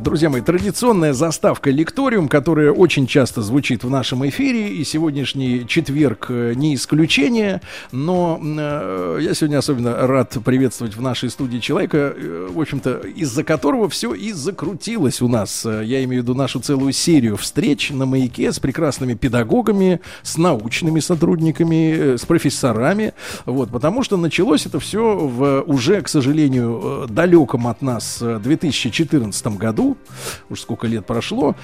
Друзья мои, традиционная заставка «Лекториум», которая очень часто звучит в нашем эфире, и сегодняшний четверг э, не исключение, но э, я сегодня особенно рад приветствовать в нашей студии человека, э, в общем-то, из-за которого все и закрутилось у нас. Я имею в виду нашу целую серию встреч на «Маяке» с прекрасными педагогами, с научными сотрудниками, с профессорами, вот, потому что началось это все в уже, к сожалению, далеком от нас 2014 году, уж сколько лет прошло,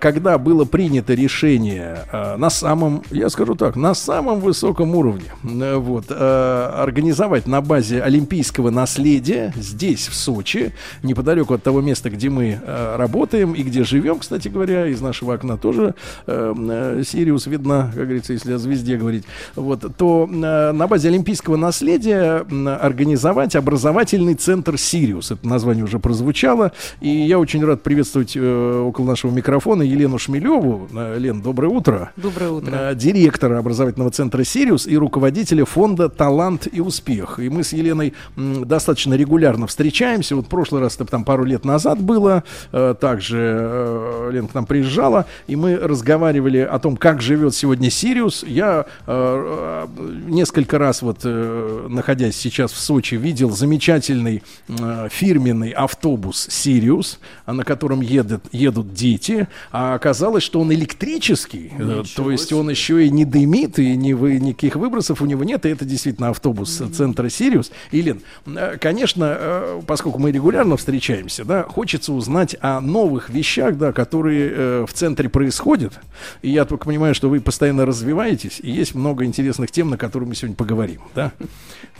когда было принято решение э, на самом, я скажу так, на самом высоком уровне, э, вот, э, организовать на базе олимпийского наследия здесь, в Сочи, неподалеку от того места, где мы работаем и где живем, кстати говоря, из нашего окна тоже Сириус видно, как говорится, если о звезде говорить, вот, то на базе олимпийского наследия организовать образовательный центр Сириус. Это название уже прозвучало, и я очень очень рад приветствовать э, около нашего микрофона Елену Шмелеву. Э, Лен, доброе утро. Доброе утро. Э, директора образовательного центра «Сириус» и руководителя фонда «Талант и успех». И мы с Еленой м, достаточно регулярно встречаемся. Вот в прошлый раз, там пару лет назад было, э, также э, Лен к нам приезжала, и мы разговаривали о том, как живет сегодня «Сириус». Я э, э, несколько раз, вот э, находясь сейчас в Сочи, видел замечательный э, фирменный автобус «Сириус», на котором едут, едут дети, а оказалось, что он электрический, э, Ничего то есть он еще и не дымит, и ни вы, никаких выбросов у него нет, и это действительно автобус mm-hmm. центра Сириус. И, Лен, э, конечно, э, поскольку мы регулярно встречаемся, да, хочется узнать о новых вещах, да, которые в центре происходят, и я только понимаю, что вы постоянно развиваетесь, и есть много интересных тем, на которые мы сегодня поговорим, да,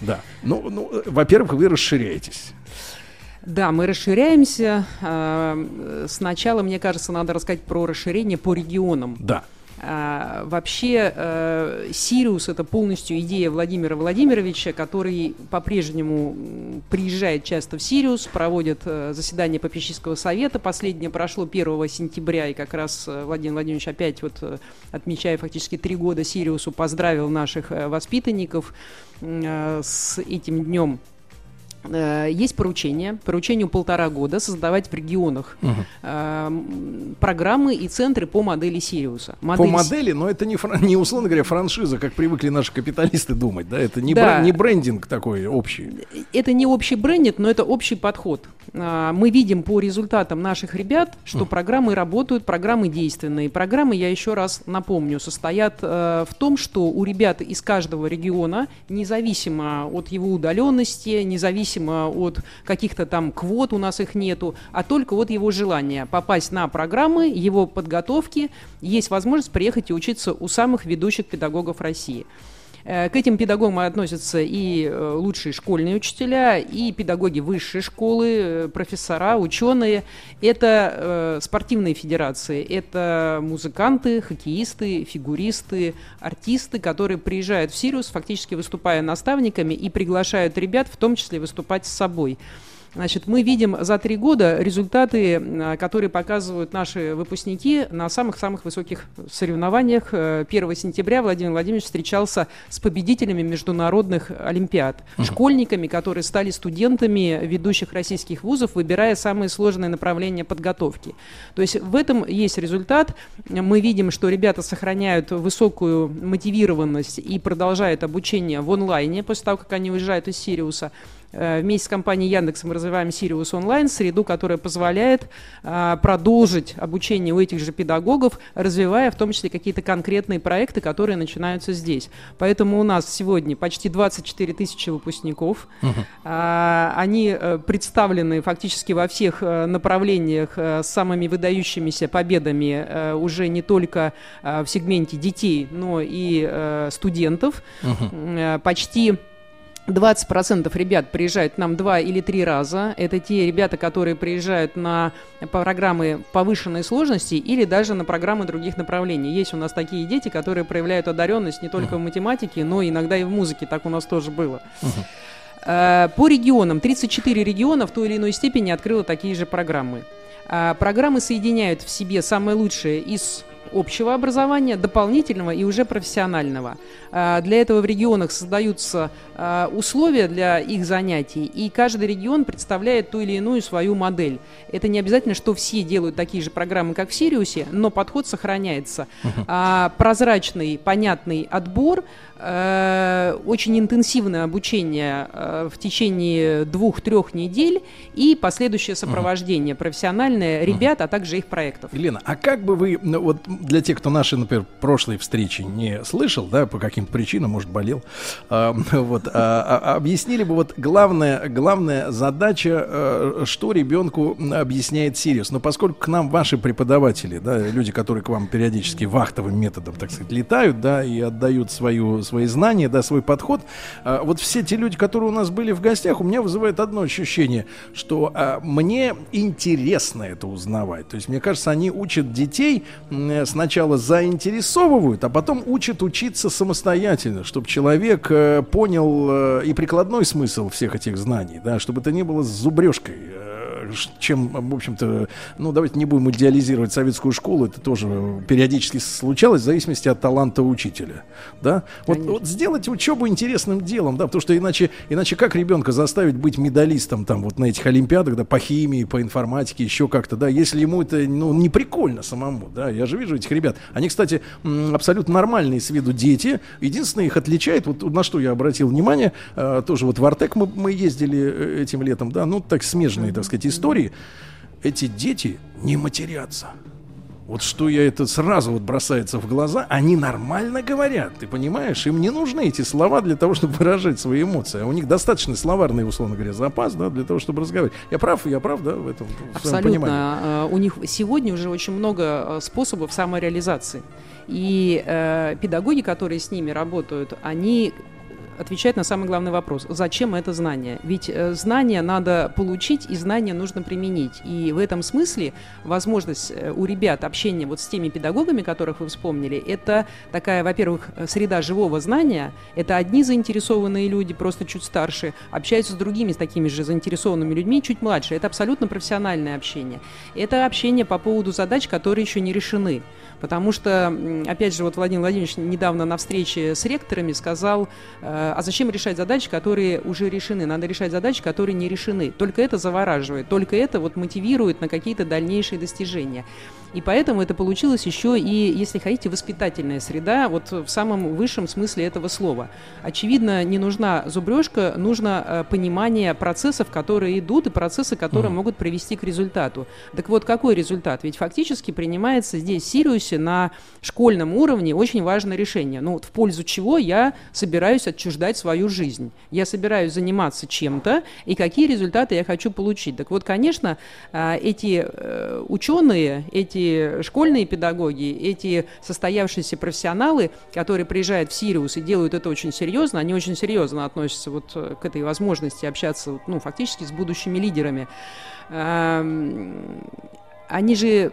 да. Ну, ну во-первых, вы расширяетесь. Да, мы расширяемся. А, сначала, мне кажется, надо рассказать про расширение по регионам. Да. А, вообще, э, Сириус – это полностью идея Владимира Владимировича, который по-прежнему приезжает часто в Сириус, проводит э, заседание попечительского совета. Последнее прошло 1 сентября, и как раз э, Владимир Владимирович опять, вот, отмечая фактически три года Сириусу, поздравил наших воспитанников с этим днем есть поручение, поручению полтора года создавать в регионах угу. э, программы и центры по модели Сириуса. Модель... По модели, но это не, не, условно говоря, франшиза, как привыкли наши капиталисты думать, да, это не, да. Бр... не брендинг такой общий. Это не общий брендинг, но это общий подход. Э, мы видим по результатам наших ребят, что угу. программы работают, программы действенные. Программы, я еще раз напомню, состоят э, в том, что у ребят из каждого региона, независимо от его удаленности, независимо зависимо от каких-то там квот, у нас их нету, а только вот его желание попасть на программы, его подготовки, есть возможность приехать и учиться у самых ведущих педагогов России. Э, к этим педагогам относятся и э, лучшие школьные учителя, и педагоги высшей школы, э, профессора, ученые. Это спортивные федерации, это музыканты, хоккеисты, фигуристы, артисты, которые приезжают в Сириус, фактически выступая наставниками и приглашают ребят, в том числе выступать с собой. Значит, мы видим за три года результаты, а, которые показывают наши выпускники на самых-самых высоких соревнованиях. 1 э, сентября Владимир Владимирович встречался с победителями международных олимпиад, uh-huh. школьниками, которые стали студентами ведущих российских вузов, выбирая самые сложные направления подготовки. То есть в этом есть результат. Мы видим, что ребята сохраняют высокую мотивированность и продолжают обучение в онлайне после того, как они уезжают из Сириуса. Э, вместе с компанией Яндекс мы развиваем Sirius Online, среду, которая позволяет а, продолжить обучение у этих же педагогов, развивая в том числе какие-то конкретные проекты, которые начинаются здесь. Поэтому у нас сегодня почти 24 тысячи выпускников. Угу. А, они а, представлены фактически во всех а, направлениях с самыми выдающимися победами уже не только в сегменте детей, но и студентов. Угу. Почти 20% ребят приезжают к нам два или три раза. Это те ребята, которые приезжают на программы повышенной сложности или даже на программы других направлений. Есть у нас такие дети, которые проявляют одаренность не только в математике, но иногда и в музыке. Так у нас тоже было. Э, по регионам, 34 региона в той или иной степени открыло такие же программы. Э, программы соединяют в себе самое лучшее из общего образования, дополнительного и уже профессионального. А, для этого в регионах создаются а, условия для их занятий, и каждый регион представляет ту или иную свою модель. Это не обязательно, что все делают такие же программы, как в Сириусе, но подход сохраняется. Uh-huh. Прозрачный, понятный отбор, очень интенсивное обучение э, в течение двух-трех недель и последующее сопровождение uh-huh. профессиональное ребят, uh-huh. а также их проектов. Елена, а как бы вы, ну, вот для тех, кто наши, например, прошлые встречи не слышал, да, по каким-то причинам, может, болел, э, вот, а, объяснили бы вот главная, главная задача, э, что ребенку объясняет Сириус. Но поскольку к нам ваши преподаватели, да, люди, которые к вам периодически вахтовым методом, так сказать, летают, да, и отдают свою, свои знания, да, свой подход, э, вот все те люди, которые у нас были в гостях, у меня вызывает одно ощущение, что э, мне интересно это узнавать. То есть, мне кажется, они учат детей с сначала заинтересовывают, а потом учат учиться самостоятельно, чтобы человек э, понял э, и прикладной смысл всех этих знаний, да, чтобы это не было с зубрежкой. Чем, в общем-то, ну, давайте не будем идеализировать советскую школу, это тоже периодически случалось, в зависимости от таланта учителя, да. Вот, вот сделать учебу интересным делом, да, потому что иначе, иначе как ребенка заставить быть медалистом там вот на этих олимпиадах, да, по химии, по информатике, еще как-то, да, если ему это, ну, не прикольно самому, да, я же вижу этих ребят, они, кстати, абсолютно нормальные с виду дети, единственное их отличает, вот на что я обратил внимание, э, тоже вот в Артек мы, мы ездили э, этим летом, да, ну, так смежные, так сказать, истории, эти дети не матерятся. Вот что я это сразу вот бросается в глаза, они нормально говорят, ты понимаешь? Им не нужны эти слова для того, чтобы выражать свои эмоции. А у них достаточно словарный, условно говоря, запас, да, для того, чтобы разговаривать. Я прав, я прав, да, в этом в Абсолютно. А, у них сегодня уже очень много а, способов самореализации. И э, педагоги, которые с ними работают, они отвечать на самый главный вопрос. Зачем это знание? Ведь э, знания надо получить, и знания нужно применить. И в этом смысле возможность э, у ребят общения вот с теми педагогами, которых вы вспомнили, это такая, во-первых, среда живого знания. Это одни заинтересованные люди, просто чуть старше, общаются с другими, с такими же заинтересованными людьми, чуть младше. Это абсолютно профессиональное общение. Это общение по поводу задач, которые еще не решены. Потому что, опять же, вот Владимир Владимирович недавно на встрече с ректорами сказал, э, а зачем решать задачи, которые уже решены? Надо решать задачи, которые не решены. Только это завораживает, только это вот мотивирует на какие-то дальнейшие достижения. И поэтому это получилось еще и, если хотите, воспитательная среда, вот в самом высшем смысле этого слова. Очевидно, не нужна зубрежка, нужно э, понимание процессов, которые идут, и процессы, которые mm. могут привести к результату. Так вот, какой результат? Ведь фактически принимается здесь в Сириусе на школьном уровне очень важное решение. Ну, вот в пользу чего я собираюсь отчуждать свою жизнь? Я собираюсь заниматься чем-то, и какие результаты я хочу получить? Так вот, конечно, э, эти э, ученые, эти школьные педагоги, эти состоявшиеся профессионалы, которые приезжают в Сириус и делают это очень серьезно, они очень серьезно относятся вот э, к этой возможности общаться, ну, фактически с будущими лидерами они же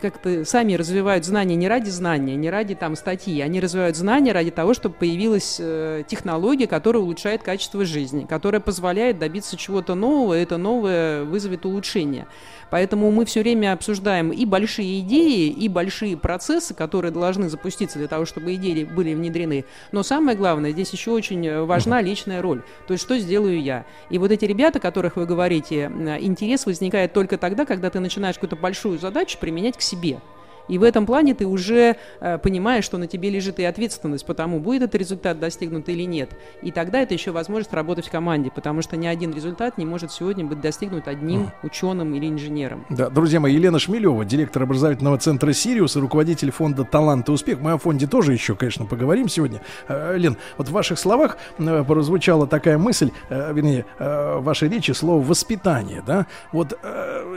как-то сами развивают знания не ради знания, не ради там статьи, они развивают знания ради того, чтобы появилась э, технология, которая улучшает качество жизни, которая позволяет добиться чего-то нового, и это новое вызовет улучшение. Поэтому мы все время обсуждаем и большие идеи, и большие процессы, которые должны запуститься для того, чтобы идеи были внедрены. Но самое главное, здесь еще очень важна личная роль. То есть, что сделаю я? И вот эти ребята, о которых вы говорите, интерес возникает только тогда, когда ты начинаешь какую-то большую задачу применять к себе. И в этом плане ты уже э, понимаешь, что на тебе лежит и ответственность, потому будет этот результат достигнут или нет. И тогда это еще возможность работать в команде, потому что ни один результат не может сегодня быть достигнут одним ученым или инженером. Да, друзья мои, Елена Шмелева, директор образовательного центра «Сириус» и руководитель фонда «Талант и успех». Мы о фонде тоже еще, конечно, поговорим сегодня. Э, Лен, вот в ваших словах э, прозвучала такая мысль, э, вернее, в вашей речи слово «воспитание», да? Вот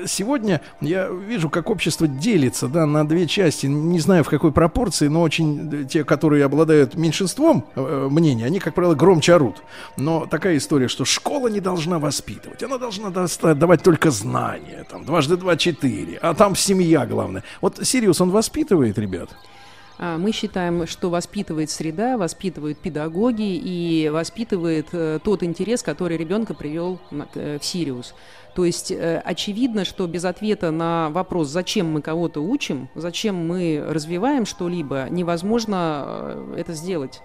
сегодня я вижу, как общество делится, да, на две две части, не знаю в какой пропорции, но очень те, которые обладают меньшинством э, мнения, они, как правило, громче орут. Но такая история, что школа не должна воспитывать, она должна давать только знания, там, дважды два четыре, а там семья главное. Вот Сириус, он воспитывает ребят? А, мы считаем, что воспитывает среда, воспитывают педагоги и воспитывает э, тот интерес, который ребенка привел э, в Сириус. То есть э, очевидно, что без ответа на вопрос, зачем мы кого-то учим, зачем мы развиваем что-либо, невозможно это сделать.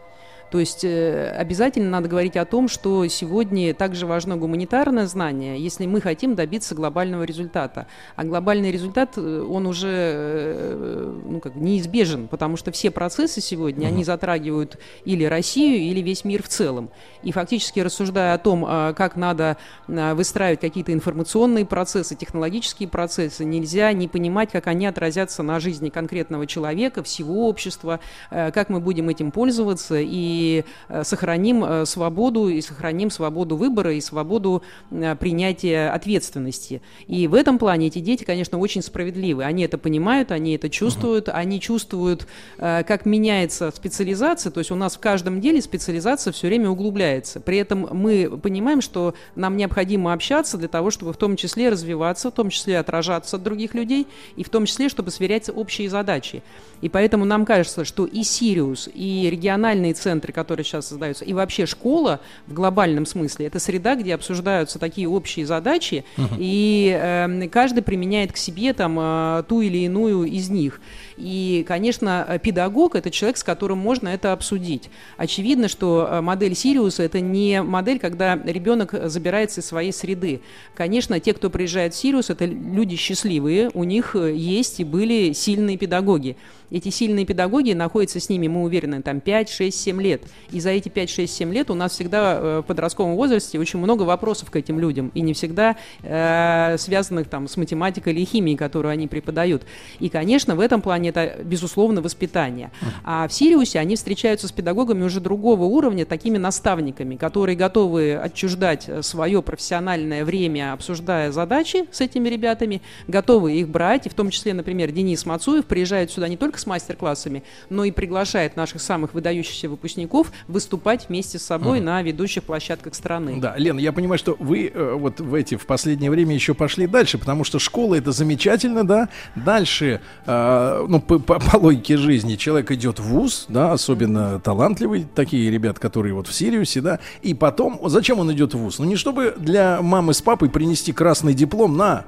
То есть э, обязательно надо говорить о том, что сегодня также важно гуманитарное знание, если мы хотим добиться глобального результата. А глобальный результат, э, он уже э, ну, как, неизбежен, потому что все процессы сегодня, они затрагивают или Россию, или весь мир в целом. И фактически рассуждая о том, а, как надо а, выстраивать какие-то информационные процессы, технологические процессы, нельзя не понимать, как они отразятся на жизни конкретного человека, всего общества, как мы будем этим пользоваться и Э, сохраним э, свободу, и сохраним свободу выбора, и свободу э, принятия ответственности. И в этом плане эти дети, конечно, очень справедливы. Они это понимают, они это чувствуют, угу. они чувствуют, как меняется специализация, то есть у нас в каждом деле специализация все время углубляется. При этом мы понимаем, что нам необходимо общаться для того, чтобы в том числе развиваться, в том числе отражаться от других людей, и в том числе, чтобы сверять общие задачи. И поэтому нам кажется, что и Сириус, и региональные центры, которые сейчас создаются, и вообще школа в глобальном смысле, это среда, где обсуждаются такие общие задачи, uh-huh. и э, каждый применяет к себе там э, ту или иную из них. И, конечно, педагог – это человек, с которым можно это обсудить. Очевидно, что э, модель Сириуса – это не модель, когда ребенок забирается из своей среды. Конечно, те, кто приезжает в Сириус, это люди счастливые, у них э, есть и были сильные педагоги. Эти сильные педагоги находятся с ними, мы уверены, там 5, 6, 7 лет. И за эти 5, 6, 7 лет у нас всегда э, в подростковом возрасте очень много вопросов к этим людям, и не всегда э, связанных там с математикой или химией, которую они преподают. И, конечно, в этом плане плане это, безусловно, воспитание. А в Сириусе они встречаются с педагогами уже другого уровня, такими наставниками, которые готовы отчуждать свое профессиональное время, обсуждая задачи с этими ребятами, готовы их брать, и в том числе, например, Денис Мацуев приезжает сюда не только с мастер-классами, но и приглашает наших самых выдающихся выпускников выступать вместе с собой uh на ведущих площадках страны. Да, Лена, я понимаю, что вы э, вот в эти в последнее время еще пошли дальше, потому что школа это замечательно, да. Дальше э, ну, по, по, по логике жизни, человек идет в ВУЗ, да, особенно талантливый, такие ребят, которые вот в Сириусе, да, и потом, зачем он идет в ВУЗ? Ну, не чтобы для мамы с папой принести красный диплом на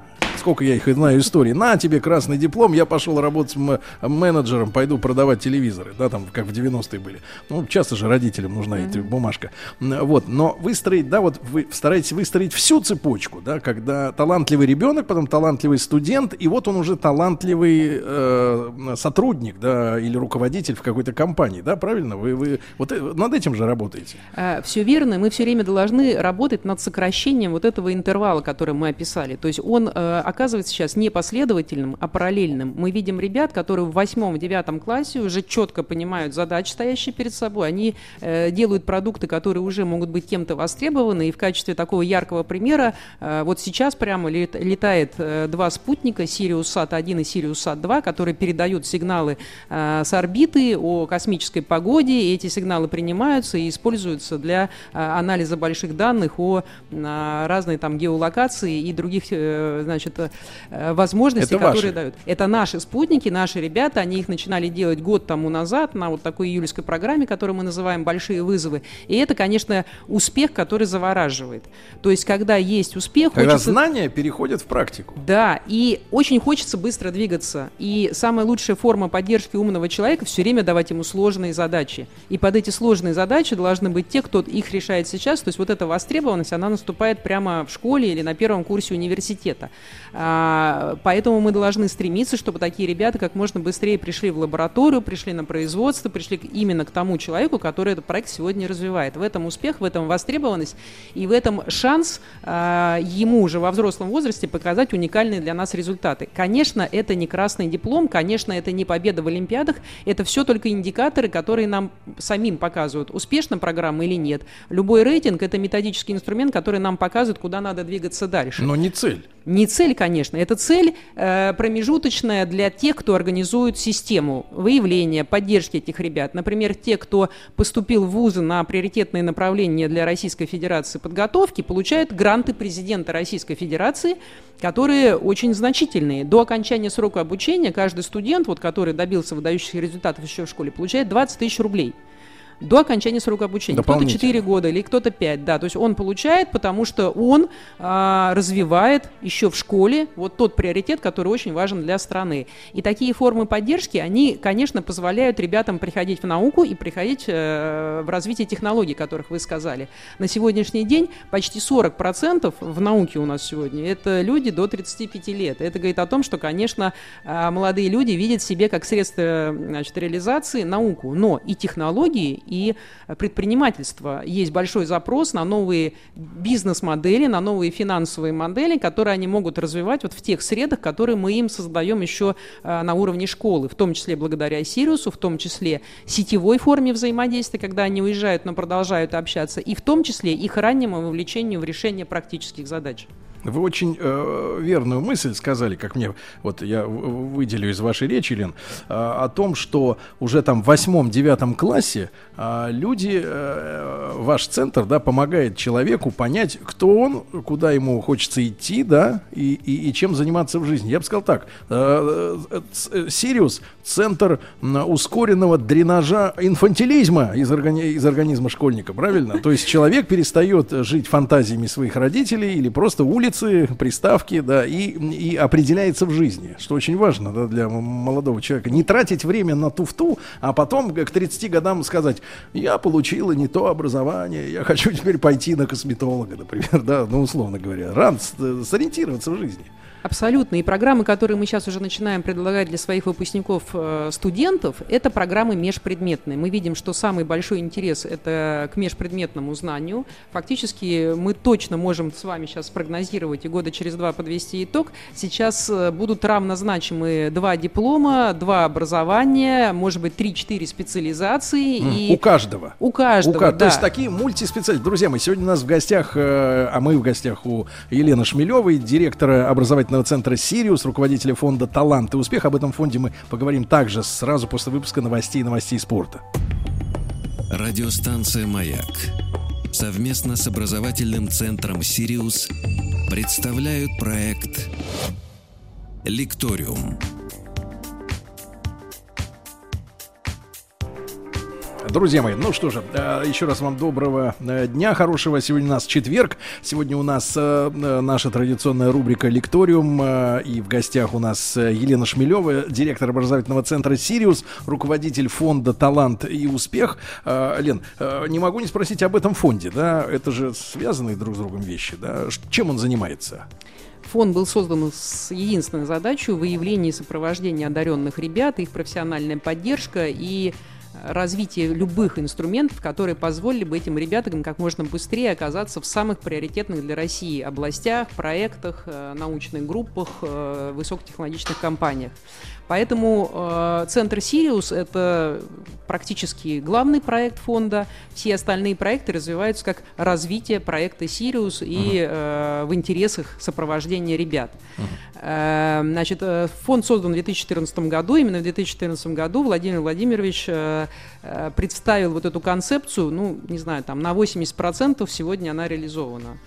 сколько я их знаю истории. На тебе красный диплом, я пошел работать менеджером, пойду продавать телевизоры, да, там, как в 90-е были. Ну, часто же родителям нужна mm-hmm. эта бумажка. Вот, но выстроить, да, вот вы стараетесь выстроить всю цепочку, да, когда талантливый ребенок, потом талантливый студент, и вот он уже талантливый э, сотрудник, да, или руководитель в какой-то компании, да, правильно? Вы, вы вот э, над этим же работаете. А, все верно, мы все время должны работать над сокращением вот этого интервала, который мы описали. То есть он э, оказывается сейчас не последовательным, а параллельным. Мы видим ребят, которые в восьмом-девятом классе уже четко понимают задачи, стоящие перед собой. Они э, делают продукты, которые уже могут быть кем-то востребованы. И в качестве такого яркого примера э, вот сейчас прямо лет, летает э, два спутника, Сириус-Сат-1 и Сириус-Сат-2, которые передают сигналы э, с орбиты о космической погоде. И эти сигналы принимаются и используются для э, анализа больших данных о э, разной там геолокации и других э, значит, э, возможности, это которые ваши. дают. Это наши спутники, наши ребята, они их начинали делать год тому назад на вот такой июльской программе, которую мы называем «Большие вызовы». И это, конечно, успех, который завораживает. То есть, когда есть успех... Когда хочется... знания переходят в практику. Да, и очень хочется быстро двигаться. И самая лучшая форма поддержки умного человека все время давать ему сложные задачи. И под эти сложные задачи должны быть те, кто их решает сейчас. То есть вот эта востребованность, она наступает прямо в школе или на первом курсе университета. А, поэтому мы должны стремиться, чтобы такие ребята как можно быстрее пришли в лабораторию, пришли на производство, пришли именно к тому человеку, который этот проект сегодня развивает. В этом успех, в этом востребованность и в этом шанс а, ему уже во взрослом возрасте показать уникальные для нас результаты. Конечно, это не красный диплом, конечно, это не победа в Олимпиадах, это все только индикаторы, которые нам самим показывают, успешна программа или нет. Любой рейтинг – это методический инструмент, который нам показывает, куда надо двигаться дальше. Но не цель. Не цель, конечно, это цель э, промежуточная для тех, кто организует систему выявления, поддержки этих ребят. Например, те, кто поступил в вузы на приоритетные направления для Российской Федерации подготовки, получают гранты президента Российской Федерации, которые очень значительные. До окончания срока обучения каждый студент, вот, который добился выдающихся результатов еще в школе, получает 20 тысяч рублей до окончания срока обучения. Кто-то 4 года или кто-то 5, да. То есть он получает, потому что он а, развивает еще в школе вот тот приоритет, который очень важен для страны. И такие формы поддержки, они, конечно, позволяют ребятам приходить в науку и приходить э, в развитие технологий, которых вы сказали. На сегодняшний день почти 40% в науке у нас сегодня это люди до 35 лет. Это говорит о том, что, конечно, а, молодые люди видят себе как средство значит, реализации науку, но и технологии, и предпринимательства. Есть большой запрос на новые бизнес-модели, на новые финансовые модели, которые они могут развивать вот в тех средах, которые мы им создаем еще э, на уровне школы, в том числе благодаря Сириусу, в том числе сетевой форме взаимодействия, когда они уезжают, но продолжают общаться, и в том числе их раннему вовлечению в решение практических задач. Вы очень э, верную мысль сказали, как мне, вот я выделю из вашей речи, Лен, э, о том, что уже там в восьмом-девятом классе э, люди, э, ваш центр, да, помогает человеку понять, кто он, куда ему хочется идти, да, и, и, и чем заниматься в жизни. Я бы сказал так, э, э, э Сириус – центр ускоренного дренажа инфантилизма из, органи из организма школьника, правильно? То есть человек перестает жить фантазиями своих родителей или просто улиц улицы, приставки, да, и, и определяется в жизни, что очень важно да, для молодого человека. Не тратить время на туфту, а потом к 30 годам сказать, я получила не то образование, я хочу теперь пойти на косметолога, например, да, ну, условно говоря. Рано сориентироваться в жизни. Абсолютно. И программы, которые мы сейчас уже начинаем предлагать для своих выпускников э, студентов, это программы межпредметные. Мы видим, что самый большой интерес это к межпредметному знанию. Фактически мы точно можем с вами сейчас спрогнозировать и года через два подвести итог. Сейчас э, будут равнозначимы два диплома, два образования, может быть, три-четыре специализации. Mm, и... У каждого. У каждого, у, да. То есть такие мультиспециалисты. Друзья мои, сегодня у нас в гостях, э, а мы в гостях у Елены Шмелевой, директора образовательного образовательного центра «Сириус», руководителя фонда «Талант и успех». Об этом фонде мы поговорим также сразу после выпуска новостей и новостей спорта. Радиостанция «Маяк» совместно с образовательным центром «Сириус» представляют проект «Лекториум». Друзья мои, ну что же, э, еще раз вам доброго э, дня хорошего. Сегодня у нас четверг. Сегодня у нас э, наша традиционная рубрика «Лекториум». И в гостях у нас Елена Шмелева, директор образовательного центра «Сириус», руководитель фонда «Талант и успех». Лен, не могу не спросить об этом фонде. Да? Это же связанные друг с другом вещи. Да? Чем он занимается? Фонд был создан с единственной задачей выявления и сопровождения одаренных ребят, их профессиональная поддержка и развитие любых инструментов, которые позволили бы этим ребятам как можно быстрее оказаться в самых приоритетных для России областях, проектах, э, научных группах, э, высокотехнологичных компаниях. Поэтому э, центр Сириус это практически главный проект фонда. Все остальные проекты развиваются как развитие проекта Сириус и э, в интересах сопровождения ребят. Э, значит, э, фонд создан в 2014 году. Именно в 2014 году Владимир Владимирович э, э, представил вот эту концепцию, ну, не знаю, там на 80% сегодня она реализована.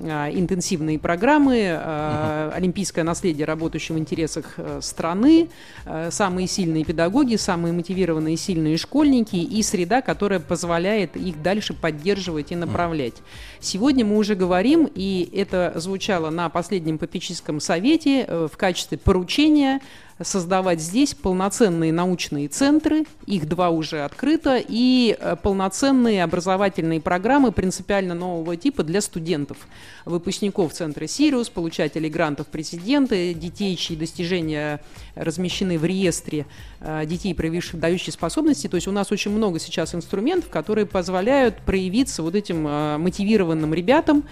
А, интенсивные программы, uh олимпийское наследие, работающее в интересах э, страны, э, самые сильные педагоги, самые мотивированные сильные школьники и среда, которая позволяет их дальше поддерживать и направлять. Сегодня мы уже говорим, и это звучало на последнем попечительском совете в качестве поручения создавать здесь полноценные научные центры, их два уже открыто, и э, полноценные образовательные программы принципиально нового типа для студентов, выпускников Центра «Сириус», получателей грантов президента, детей, чьи достижения размещены в реестре э, детей, проявивших дающие способности. То есть у нас очень много сейчас инструментов, которые позволяют проявиться вот этим э, мотивированным ребятам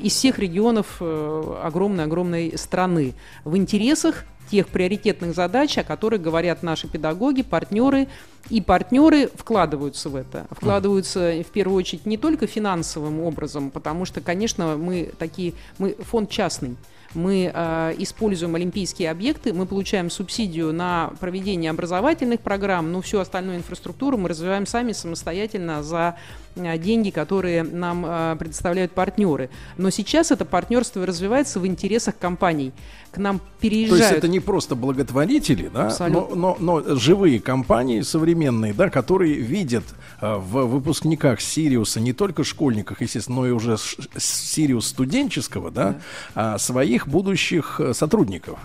из всех регионов огромной-огромной страны в интересах тех приоритетных задач, о которых говорят наши педагоги, партнеры. И партнеры вкладываются в это. Вкладываются в первую очередь не только финансовым образом, потому что, конечно, мы такие, мы фонд частный. мы э, используем олимпийские объекты, мы получаем субсидию на проведение образовательных программ, но всю остальную инфраструктуру мы развиваем сами самостоятельно за э, деньги, которые нам э, предоставляют партнеры. Но сейчас это партнерство развивается в интересах компаний. К нам переезжают. То есть это не просто благотворители, да, но, но, но живые компании современные, да, которые видят э, в выпускниках Сириуса не только школьниках, естественно, но и уже Сириус студенческого, да, да. А, своих будущих э, сотрудников.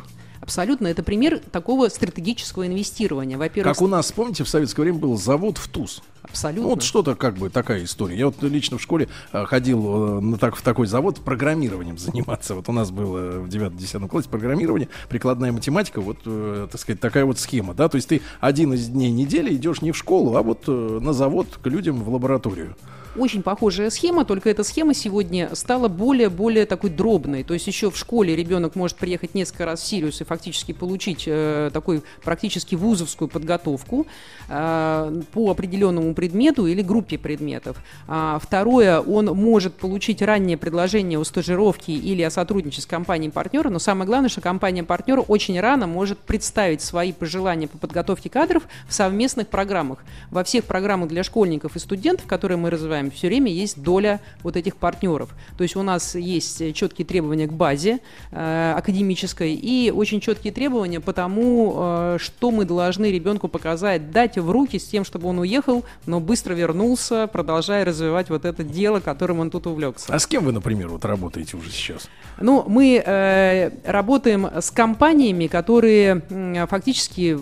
Абсолютно. Это пример такого стратегического инвестирования. Во-первых, как у нас, помните, в советское время был завод в ТУЗ. Абсолютно. Вот что-то как бы такая история. Я вот лично в школе э, ходил на так, в такой завод программированием заниматься. Вот у нас было в 9-10 классе программирование, прикладная математика, вот, э, так сказать, такая вот схема, да. То есть ты один из дней недели идешь не в школу, а вот э, на завод к людям в лабораторию очень похожая схема, только эта схема сегодня стала более-более такой дробной. То есть еще в школе ребенок может приехать несколько раз в Сириус и фактически получить э, такой практически вузовскую подготовку э, по определенному предмету или группе предметов. А второе, он может получить раннее предложение о стажировке или о сотрудничестве с компанией партнера, но самое главное, что компания партнера очень рано может представить свои пожелания по подготовке кадров в совместных программах. Во всех программах для школьников и студентов, которые мы развиваем, называем, все время есть доля вот этих партнеров. То есть у нас есть четкие требования к базе э, академической и очень четкие требования по тому, э, что мы должны ребенку показать, дать в руки с тем, чтобы он уехал, но быстро вернулся, продолжая развивать вот это дело, которым он тут увлекся. А с кем вы, например, вот работаете уже сейчас? Ну, мы э, работаем с компаниями, которые э, фактически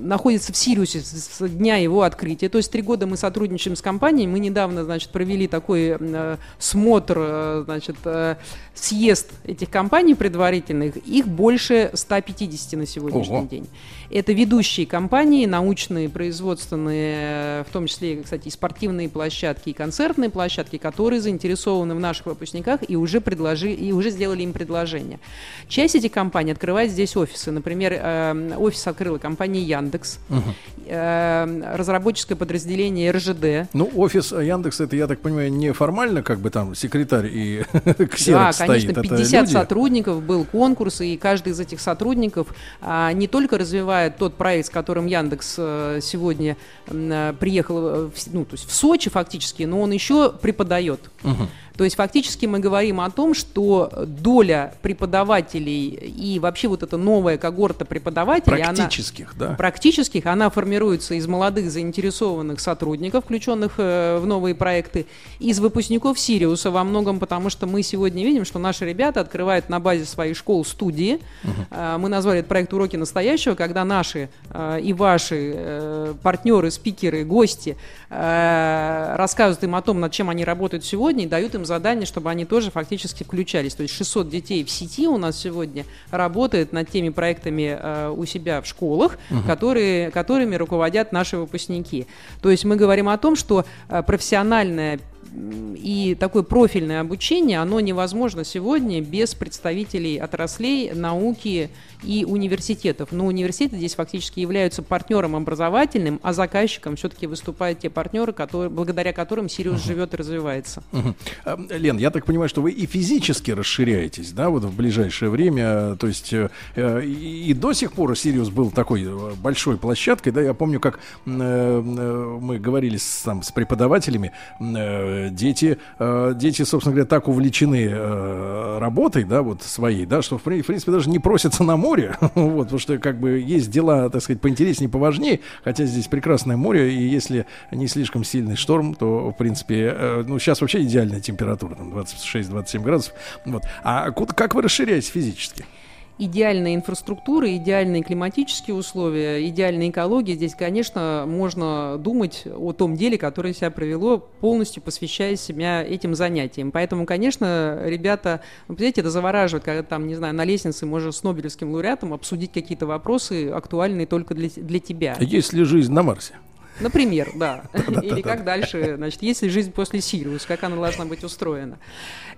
находится в Сириусе с дня его открытия. То есть три года мы сотрудничаем с компанией. Мы недавно, значит, провели такой э, смотр, э, значит, э, съезд этих компаний предварительных. Их больше 150 на сегодняшний Ого. день. Это ведущие компании, научные, производственные, в том числе, кстати, и спортивные площадки, и концертные площадки, которые заинтересованы в наших выпускниках и уже, предложи, и уже сделали им предложение. Часть этих компаний открывает здесь офисы. Например, э, офис открыла компания Яндекс, угу. разработческое подразделение РЖД. Ну, офис Яндекс, это, я так понимаю, не формально, как бы там секретарь и ксерокс Да, конечно, 50 сотрудников, был конкурс, и каждый из этих сотрудников а, не только развивает тот проект, с которым Яндекс э, сегодня э, приехал в, ну, то есть в Сочи фактически, но он еще преподает. Угу. То есть фактически мы говорим о том, что доля преподавателей и вообще вот эта новая когорта преподавателей... Практических, она, да? Практических. Она формируется из молодых заинтересованных сотрудников, включенных э, в новые проекты, из выпускников Сириуса во многом, потому что мы сегодня видим, что наши ребята открывают на базе своих школ студии. Угу. Мы назвали этот проект «Уроки настоящего», когда наши э, и ваши партнеры, спикеры, гости рассказывают им о том, над чем они работают сегодня, и дают им задание, чтобы они тоже фактически включались. То есть 600 детей в сети у нас сегодня работает над теми проектами э, у себя в школах, угу. которые, которыми руководят наши выпускники. То есть мы говорим о том, что э, профессиональная и такое профильное обучение, оно невозможно сегодня без представителей отраслей, науки и университетов. Но университеты здесь фактически являются партнером образовательным, а заказчиком все-таки выступают те партнеры, которые, благодаря которым Сириус uh-huh. живет и развивается. Uh-huh. Лен, я так понимаю, что вы и физически расширяетесь, да, вот в ближайшее время, то есть э, и, и до сих пор Сириус был такой э, большой площадкой, да, я помню, как э, мы говорили с, там, с преподавателями, дети, э, дети, собственно говоря, так увлечены э, работой, да, вот своей, да, что в принципе даже не просятся на море, вот, потому что как бы есть дела, так сказать, поинтереснее, поважнее, хотя здесь прекрасное море, и если не слишком сильный шторм, то, в принципе, э, ну, сейчас вообще идеальная температура, там 26-27 градусов, вот. А куда, как вы расширяетесь физически? Идеальная инфраструктура, идеальные климатические условия, идеальная экология, здесь, конечно, можно думать о том деле, которое себя провело, полностью посвящая себя этим занятиям. Поэтому, конечно, ребята, ну, понимаете, это завораживает, когда там, не знаю, на лестнице можно с Нобелевским лауреатом обсудить какие-то вопросы, актуальные только для, для тебя. Есть ли жизнь на Марсе? Например, да. Или как дальше, значит, есть ли жизнь после Сириус, как она должна быть устроена.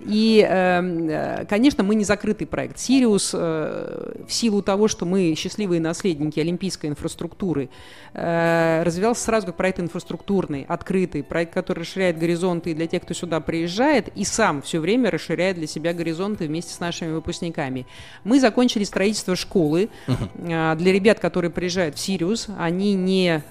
И, эм, э, конечно, мы не закрытый проект. Сириус, э, в силу того, что мы счастливые наследники олимпийской инфраструктуры, э, развивался сразу как проект инфраструктурный, открытый, проект, который расширяет горизонты для тех, кто сюда приезжает, и сам все время расширяет для себя горизонты вместе с нашими выпускниками. Мы закончили строительство школы для ребят, которые приезжают в Сириус. Они не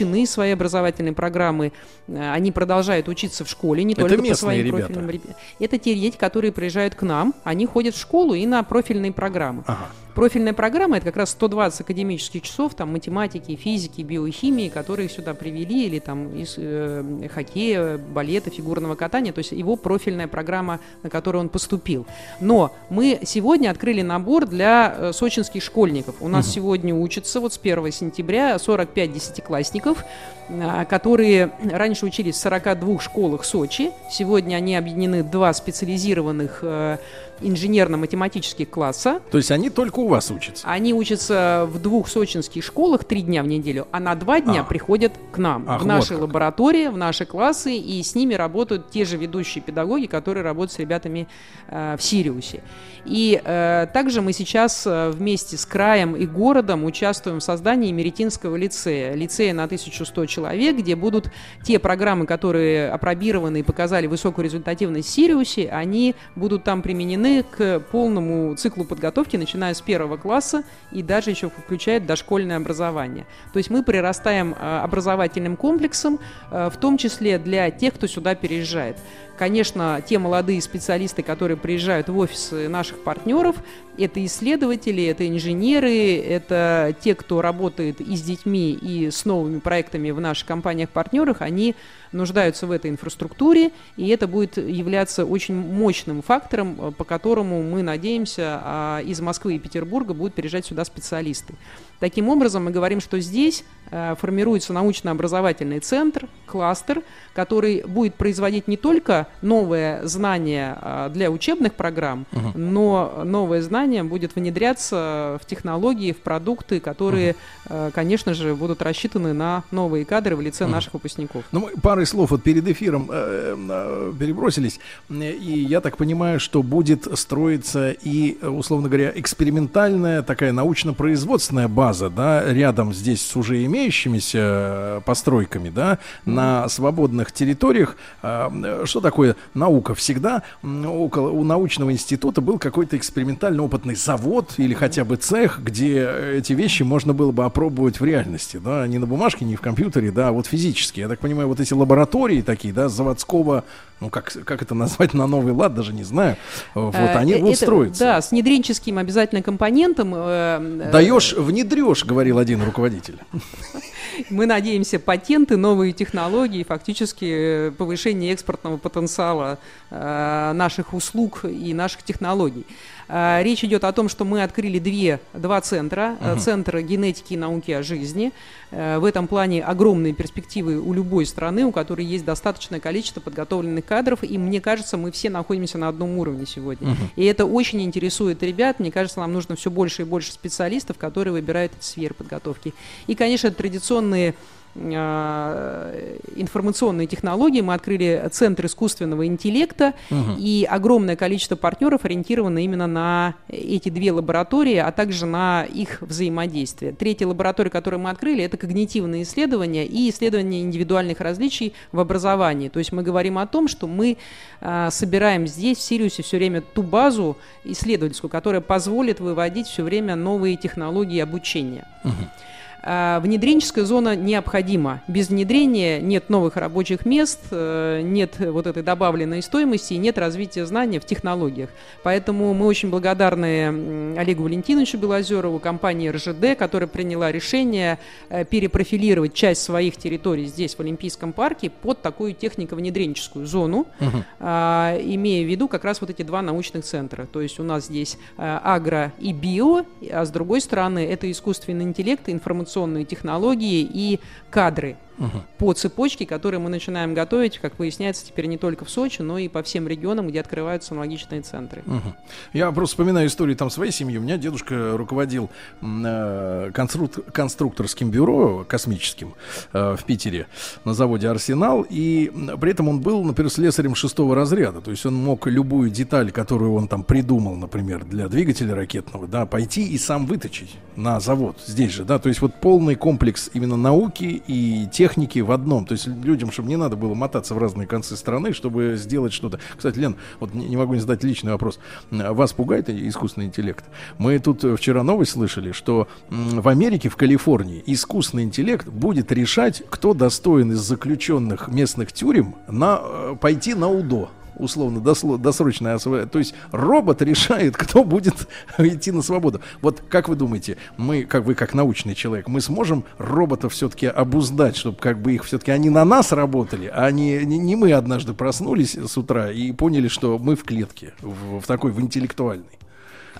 исключены из своей образовательной программы, они продолжают учиться в школе, не Это только по своим ребята. профильным. Это те дети, которые приезжают к нам, они ходят в школу и на профильные программы. Ага. Профильная программа – это как раз 120 академических часов там, математики, физики, биохимии, которые сюда привели, или там из э, хоккея, балета, фигурного катания, то есть его профильная программа, на которую он поступил. Но мы сегодня открыли набор для э, сочинских школьников. У нас угу. сегодня учатся вот с 1 сентября 45 десятиклассников, э, которые раньше учились в 42 школах Сочи. Сегодня они объединены в два специализированных э, инженерно-математических класса. То есть они только у вас учатся? Они учатся в двух сочинских школах три дня в неделю, а на два дня а. приходят к нам, Ах, в наши вот лаборатории, в наши классы, и с ними работают те же ведущие педагоги, которые работают с ребятами э, в Сириусе. И э, также мы сейчас э, вместе с краем и городом участвуем в создании Меретинского лицея. Лицея на 1100 человек, где будут те программы, которые опробированы и показали высокую результативность в Сириусе, они будут там применены к полному циклу подготовки, начиная с первого класса и даже еще включает дошкольное образование. То есть мы прирастаем э, образовательным комплексом, э, в том числе для тех, кто сюда переезжает. Конечно, те молодые специалисты, которые приезжают в офисы наших партнеров, это исследователи, это инженеры, это те, кто работает и с детьми, и с новыми проектами в наших компаниях-партнерах, они нуждаются в этой инфраструктуре, и это будет являться очень мощным фактором, э, по которому мы надеемся, а из Москвы и Петербурга будут переезжать сюда специалисты. Таким образом, мы говорим, что здесь э, формируется научно-образовательный центр, кластер, который будет производить не только новые знания э, для учебных программ, uh-huh. но новые знания будет внедряться в технологии, в продукты, которые, э, конечно же, будут рассчитаны на новые кадры в лице uh-huh. наших выпускников. Ну, мы парой слов вот перед эфиром перебросились, и я так понимаю, что будет строиться и, условно говоря, экспериментальная такая научно-производственная база база, да, рядом здесь с уже имеющимися э, постройками, да, mm-hmm. на свободных территориях. А, что такое наука? Всегда около у научного института был какой-то экспериментально-опытный завод или хотя бы цех, где эти вещи можно было бы опробовать в реальности, да, не на бумажке, не в компьютере, да, а вот физически. Я так понимаю, вот эти лаборатории такие, да, заводского ну как, как это назвать на новый лад, даже не знаю. Вот э, они будут строиться. Да, с внедренческим обязательно компонентом. Э, э, Даешь, внедрешь, говорил один руководитель. Мы надеемся, патенты, новые технологии, фактически повышение экспортного потенциала наших услуг и наших технологий. Речь идет о том, что мы открыли две, два центра. Uh-huh. Центр генетики и науки о жизни. В этом плане огромные перспективы у любой страны, у которой есть достаточное количество подготовленных кадров. И мне кажется, мы все находимся на одном уровне сегодня. Uh-huh. И это очень интересует ребят. Мне кажется, нам нужно все больше и больше специалистов, которые выбирают сферы подготовки. И, конечно, традиционные информационные технологии, мы открыли Центр искусственного интеллекта, угу. и огромное количество партнеров ориентировано именно на эти две лаборатории, а также на их взаимодействие. Третья лаборатория, которую мы открыли, это когнитивные исследования и исследования индивидуальных различий в образовании. То есть мы говорим о том, что мы э, собираем здесь, в Сириусе, все время ту базу исследовательскую, которая позволит выводить все время новые технологии обучения. Угу. А, внедренческая зона необходима. Без внедрения нет новых рабочих мест, э, нет вот этой добавленной стоимости и нет развития знания в технологиях. Поэтому мы очень благодарны Олегу Валентиновичу Белозерову, компании РЖД, которая приняла решение э, перепрофилировать часть своих территорий здесь, в Олимпийском парке, под такую технико-внедренческую зону, угу. имея в виду как раз вот эти два научных центра. То есть у нас здесь э, агро и био, а с другой стороны это искусственный интеллект и информационные технологии и кадры. Угу. по цепочке, которую мы начинаем готовить, как выясняется, теперь не только в Сочи, но и по всем регионам, где открываются аналогичные центры. Угу. Я просто вспоминаю историю там своей семьи. У меня дедушка руководил э, конструк- конструкторским бюро космическим э, в Питере на заводе «Арсенал», и при этом он был, например, слесарем шестого разряда. То есть он мог любую деталь, которую он там придумал, например, для двигателя ракетного, да, пойти и сам выточить на завод здесь же, да. То есть вот полный комплекс именно науки и техники в одном. То есть людям, чтобы не надо было мотаться в разные концы страны, чтобы сделать что-то. Кстати, Лен, вот не, не могу не задать личный вопрос. Вас пугает искусственный интеллект? Мы тут вчера новость слышали, что в Америке, в Калифорнии, искусственный интеллект будет решать, кто достоин из заключенных местных тюрем на, э, пойти на УДО условно досрочное освобождение. То есть робот решает, кто будет идти на свободу. Вот как вы думаете, мы, как вы как научный человек, мы сможем роботов все-таки обуздать, чтобы как бы их все-таки они на нас работали, а не, не, не мы однажды проснулись с утра и поняли, что мы в клетке, в, в такой, в интеллектуальной.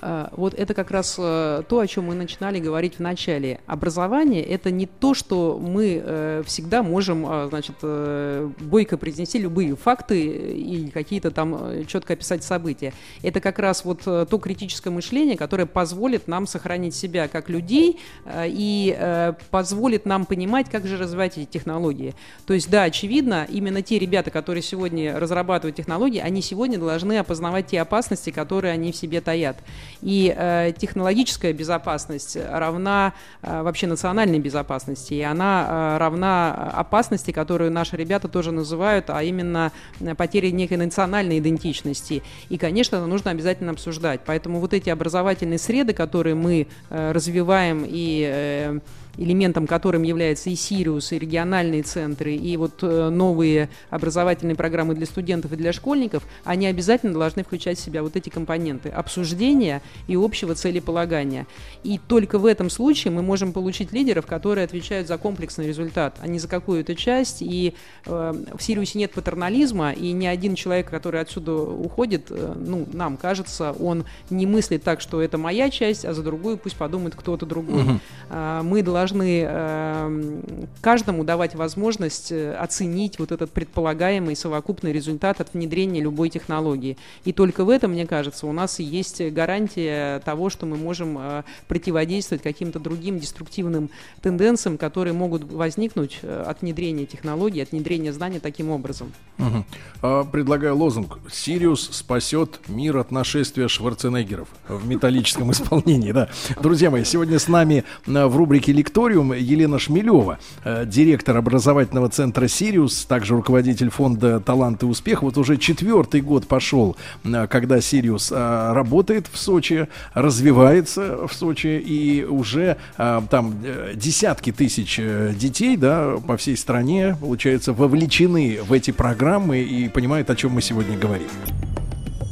А, вот это как раз э, то, о чем мы начинали говорить в начале. Образование – это не то, что мы э, всегда можем, а, значит, э, бойко произнести любые факты и какие-то там четко описать события. Это как раз вот то критическое мышление, которое позволит нам сохранить себя как людей и позволит нам понимать, как же развивать эти технологии. То есть, да, очевидно, именно те ребята, которые сегодня разрабатывают технологии, они сегодня должны опознавать те опасности, которые они в себе таят. И э, технологическая безопасность равна э, вообще национальной безопасности, и она э, равна опасности, которую наши ребята тоже называют, а именно э, потери некой национальной идентичности. И, конечно, это нужно обязательно обсуждать. Поэтому вот эти образовательные среды, которые мы э, развиваем и э, элементом которым является и Сириус, и региональные центры, и вот э, новые образовательные программы для студентов и для школьников, они обязательно должны включать в себя вот эти компоненты обсуждения и общего целеполагания. И только в этом случае мы можем получить лидеров, которые отвечают за комплексный результат, а не за какую-то часть. И э, в Сириусе нет патернализма, и ни один человек, который отсюда уходит, э, ну, нам кажется, он не мыслит так, что это моя часть, а за другую пусть подумает кто-то другой. Угу. Э, мы должны должны э, каждому давать возможность э, оценить вот этот предполагаемый совокупный результат от внедрения любой технологии. И только в этом, мне кажется, у нас есть гарантия того, что мы можем э, противодействовать каким-то другим деструктивным тенденциям, которые могут возникнуть э, от внедрения технологий, от внедрения знаний таким образом. Угу. Предлагаю лозунг «Сириус спасет мир от нашествия Шварценеггеров» в металлическом исполнении. Да. Друзья мои, сегодня с нами э, в рубрике «Лекториум» Елена Шмелева, э, директор образовательного центра «Сириус», также руководитель фонда «Талант и успех». Вот уже четвертый год пошел, э, когда «Сириус» э, работает в Сочи, развивается в Сочи, и уже там десятки тысяч детей да, по всей стране, получается, вовлечены в эти программы и понимают, о чем мы сегодня говорим.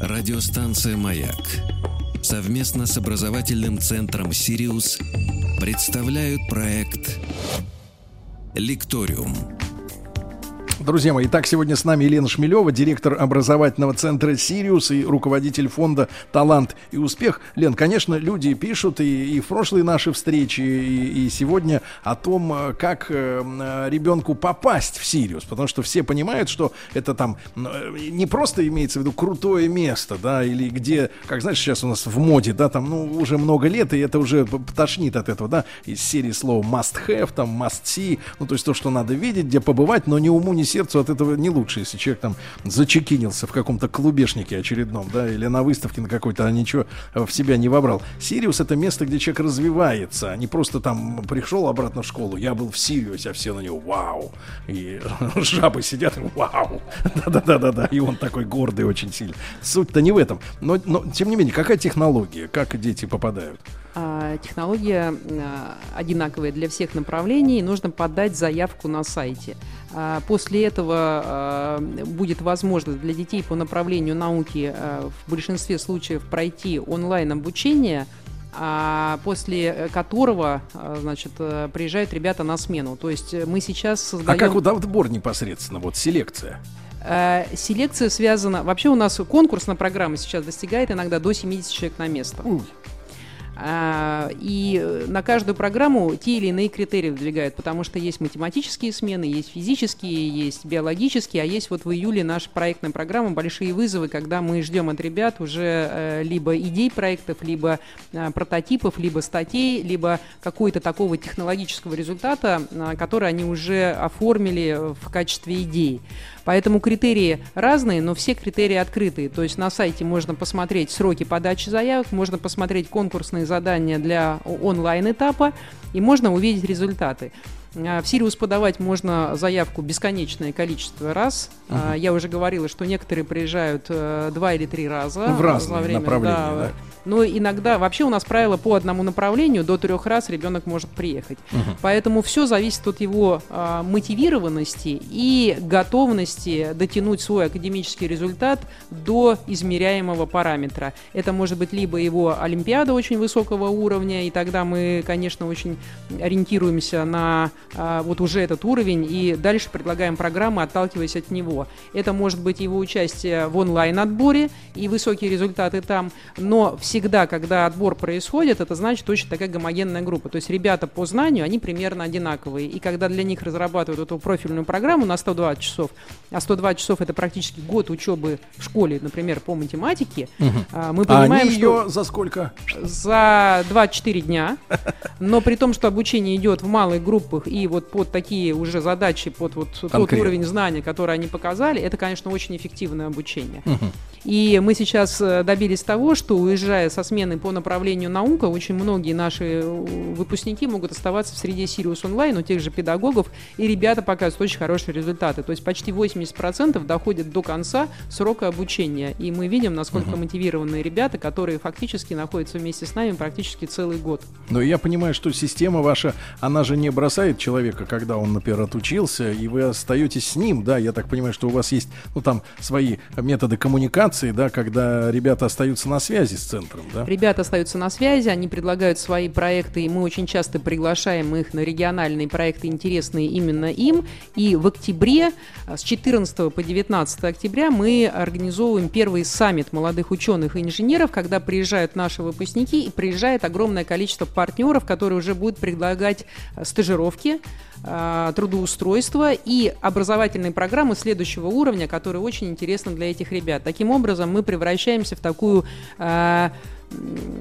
Радиостанция «Маяк» совместно с образовательным центром «Сириус» представляют проект «Лекториум». Друзья мои, итак, сегодня с нами Елена Шмелева, директор образовательного центра «Сириус» и руководитель фонда «Талант и успех». Лен, конечно, люди пишут и, и в прошлые наши встречи, и, и сегодня о том, как э, ребенку попасть в «Сириус», потому что все понимают, что это там не просто имеется в виду крутое место, да, или где, как знаешь, сейчас у нас в моде, да, там, ну, уже много лет, и это уже тошнит от этого, да, из серии слова must have, там, must see, ну, то есть то, что надо видеть, где побывать, но ни уму, ни сердцу от этого не лучше, если человек там зачекинился в каком-то клубешнике очередном, да, или на выставке на какой-то, а ничего в себя не вобрал. Сириус это место, где человек развивается, а не просто там пришел обратно в школу, я был в Сириусе, а все на него вау, и жабы сидят, вау, да-да-да-да-да, и он такой гордый очень сильно. Суть-то не в этом, но, но тем не менее, какая технология, как дети попадают? А, технология а, одинаковая для всех направлений, нужно подать заявку на сайте. А, после этого будет возможность для детей по направлению науки в большинстве случаев пройти онлайн-обучение, после которого, значит, приезжают ребята на смену. То есть мы сейчас создаем... А как вот отбор непосредственно, вот селекция? Селекция связана... Вообще у нас конкурсная программа сейчас достигает иногда до 70 человек на место. Уй. А, и на каждую программу те или иные критерии выдвигают, потому что есть математические смены, есть физические, есть биологические, а есть вот в июле наша проектная программа «Большие вызовы», когда мы ждем от ребят уже э, либо идей проектов, либо э, прототипов, либо статей, либо какой-то такого технологического результата, э, который они уже оформили в качестве идей. Поэтому критерии разные, но все критерии открытые. То есть на сайте можно посмотреть сроки подачи заявок, можно посмотреть конкурсные задания для онлайн-этапа, и можно увидеть результаты. А, в Сириус подавать можно заявку бесконечное количество раз. Угу. Я уже говорила, что некоторые приезжают э, два или три раза. В разные время, направления, да, да. Но иногда, вообще у нас правило по одному направлению, до трех раз ребенок может приехать. Угу. Поэтому все зависит от его а, мотивированности и готовности дотянуть свой академический результат до измеряемого параметра. Это может быть либо его олимпиада очень высокого уровня, и тогда мы, конечно, очень ориентируемся на а, вот уже этот уровень и дальше предлагаем программы, отталкиваясь от него. Это может быть его участие в онлайн-отборе и высокие результаты там, но все всегда, когда отбор происходит, это значит точно такая гомогенная группа. То есть ребята по знанию, они примерно одинаковые. И когда для них разрабатывают эту профильную программу на 120 часов, а 120 часов это практически год учебы в школе, например, по математике, угу. мы понимаем, а они что... ее за сколько? За 24 дня. Но при том, что обучение идет в малых группах и вот под такие уже задачи, под вот Конкретно. тот уровень знания, который они показали, это, конечно, очень эффективное обучение. Угу. И мы сейчас э, добились того, что уезжая со смены по направлению наука, очень многие наши э, выпускники могут оставаться в среде Sirius Online, у тех же педагогов, и ребята показывают очень хорошие результаты. То есть почти 80% доходят до конца срока обучения. И мы видим, насколько угу. мотивированные ребята, которые фактически находятся вместе с нами практически целый год. Но я понимаю, что система ваша, она же не бросает человека, когда он, например, отучился, и вы остаетесь с ним, да? Я так понимаю, что у вас есть, ну, там, свои методы коммуникации, да, когда ребята остаются на связи с центром, да? Ребята остаются на связи, они предлагают свои проекты, и мы очень часто приглашаем их на региональные проекты, интересные именно им. И в октябре, а, с 14 по 19 октября, мы организовываем первый саммит молодых ученых и инженеров, когда приезжают наши выпускники и приезжает огромное количество партнеров, которые уже будут предлагать а, стажировки, трудоустройства и образовательные программы следующего уровня, которые очень интересны для этих ребят. Таким образом, мы превращаемся в такую а,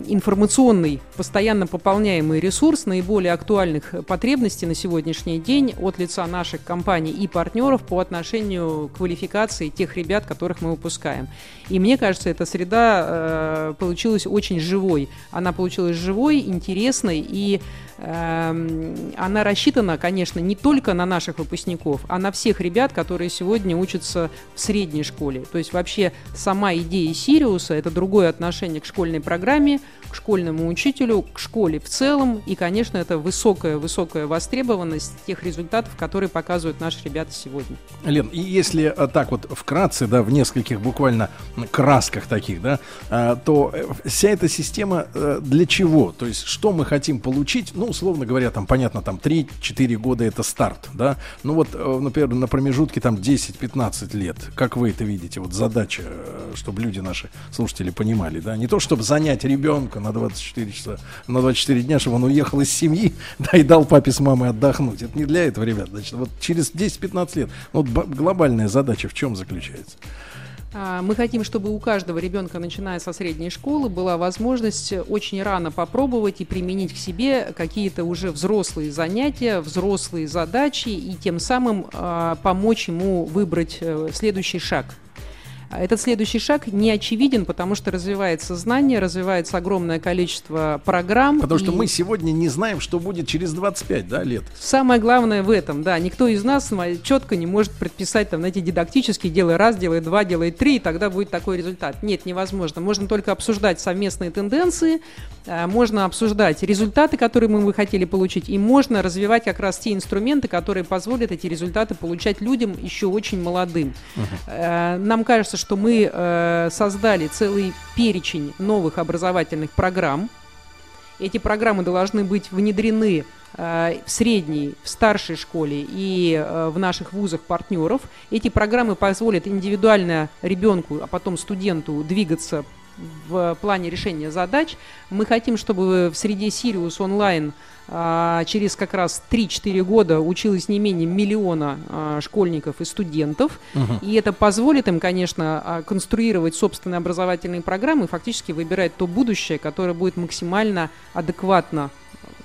информационный, постоянно пополняемый ресурс наиболее актуальных потребностей на сегодняшний день от лица наших компаний и партнеров по отношению к квалификации тех ребят, которых мы выпускаем. И мне кажется, эта среда э, получилась очень живой. Она получилась живой, интересной и она рассчитана, конечно, не только на наших выпускников, а на всех ребят, которые сегодня учатся в средней школе. То есть вообще сама идея Сириуса – это другое отношение к школьной программе, к школьному учителю, к школе в целом. И, конечно, это высокая-высокая востребованность тех результатов, которые показывают наши ребята сегодня. Лен, и если э, так вот вкратце, да, в нескольких буквально красках таких, да, э, то э, вся эта система для чего? То есть что мы хотим получить? Ну, условно говоря, там, понятно, там 3-4 года это старт, да, ну вот, э, например, на промежутке там 10-15 лет, как вы это видите, вот задача, э, чтобы люди наши слушатели понимали, да, не то, чтобы занять ребенка на 24 часа, на 24 дня, чтобы он уехал из семьи, да, и дал папе с мамой отдохнуть, это не для этого, ребят, значит, вот через 10-15 лет, вот глобальная задача в чем заключается? А, мы хотим, чтобы у каждого ребенка, начиная со средней школы, была возможность очень рано попробовать и применить к себе какие-то уже взрослые занятия, взрослые задачи и тем самым а, помочь ему выбрать э, следующий шаг этот следующий шаг не очевиден, потому что развивается знание, развивается огромное количество программ. Потому что мы сегодня не знаем, что будет через 25 да, лет. Самое главное в этом, да. Никто из нас четко не может предписать, там, знаете, дидактически, делай раз, делай два, делай три, и тогда будет такой результат. Нет, невозможно. Можно только обсуждать совместные тенденции, э, можно обсуждать результаты, которые мы бы хотели получить, и можно развивать как раз те инструменты, которые позволят эти результаты получать людям еще очень молодым. Uh-huh. Нам кажется, кажется, что мы э, создали целый перечень новых образовательных программ. Эти программы должны быть внедрены э, в средней, в старшей школе и э, в наших вузах партнеров. Эти программы позволят индивидуально ребенку, а потом студенту двигаться в плане решения задач. Мы хотим, чтобы в среде Sirius онлайн через как раз 3-4 года училось не менее миллиона а, школьников и студентов. Угу. И это позволит им, конечно, а, конструировать собственные образовательные программы и фактически выбирать то будущее, которое будет максимально адекватно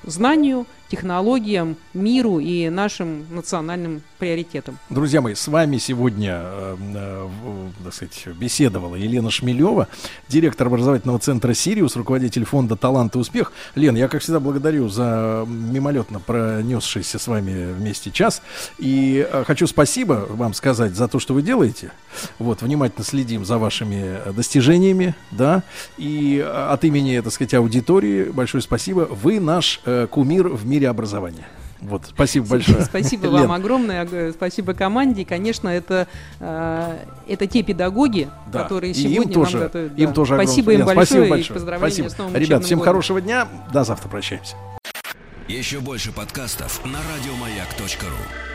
знанию, технологиям, миру и нашим национальным приоритетам. Друзья мои, с вами сегодня, э, э, сказать, беседовала Елена Шмелева, директор образовательного центра «Сириус», руководитель фонда «Талант и успех». Лен, я, как всегда, благодарю за мимолетно пронесшийся с вами вместе час. И э, хочу спасибо вам сказать за то, что вы делаете. Вот, внимательно следим за вашими достижениями, да, и от имени, так сказать, аудитории большое спасибо. Вы наш э, кумир в мире образования. Вот, спасибо большое. Спасибо вам огромное, спасибо команде. И, конечно, это, э, это те педагоги, да. которые сегодня им тоже, нам готовят. Им да. тоже спасибо им большое, спасибо большое. и поздравления спасибо. с новым Ребят, всем годом. хорошего дня. До завтра прощаемся. Еще больше подкастов на радиомаяк.ру